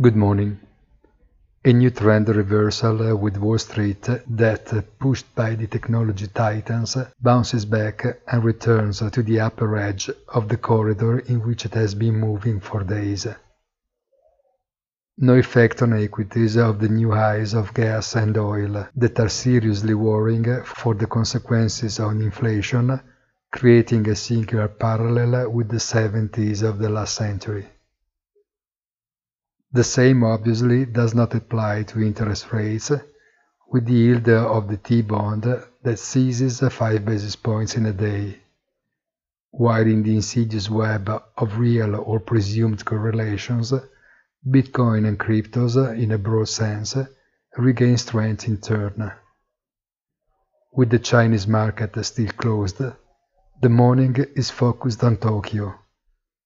Good morning. A new trend reversal with Wall Street that, pushed by the technology titans, bounces back and returns to the upper edge of the corridor in which it has been moving for days. No effect on equities of the new highs of gas and oil that are seriously worrying for the consequences on inflation, creating a singular parallel with the 70s of the last century. The same obviously does not apply to interest rates, with the yield of the T-bond that seizes 5 basis points in a day, while in the insidious web of real or presumed correlations, Bitcoin and cryptos, in a broad sense, regain strength in turn. With the Chinese market still closed, the morning is focused on Tokyo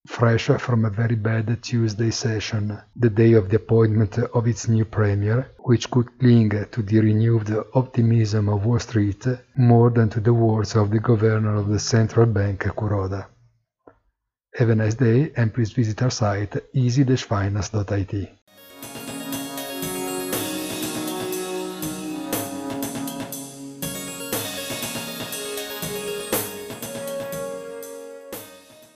fresh from a very bad Tuesday session, the day of the appointment of its new premier, which could cling to the renewed optimism of Wall Street more than to the words of the governor of the central bank, Kuroda. Have a nice day and please visit our site easy-finance.it.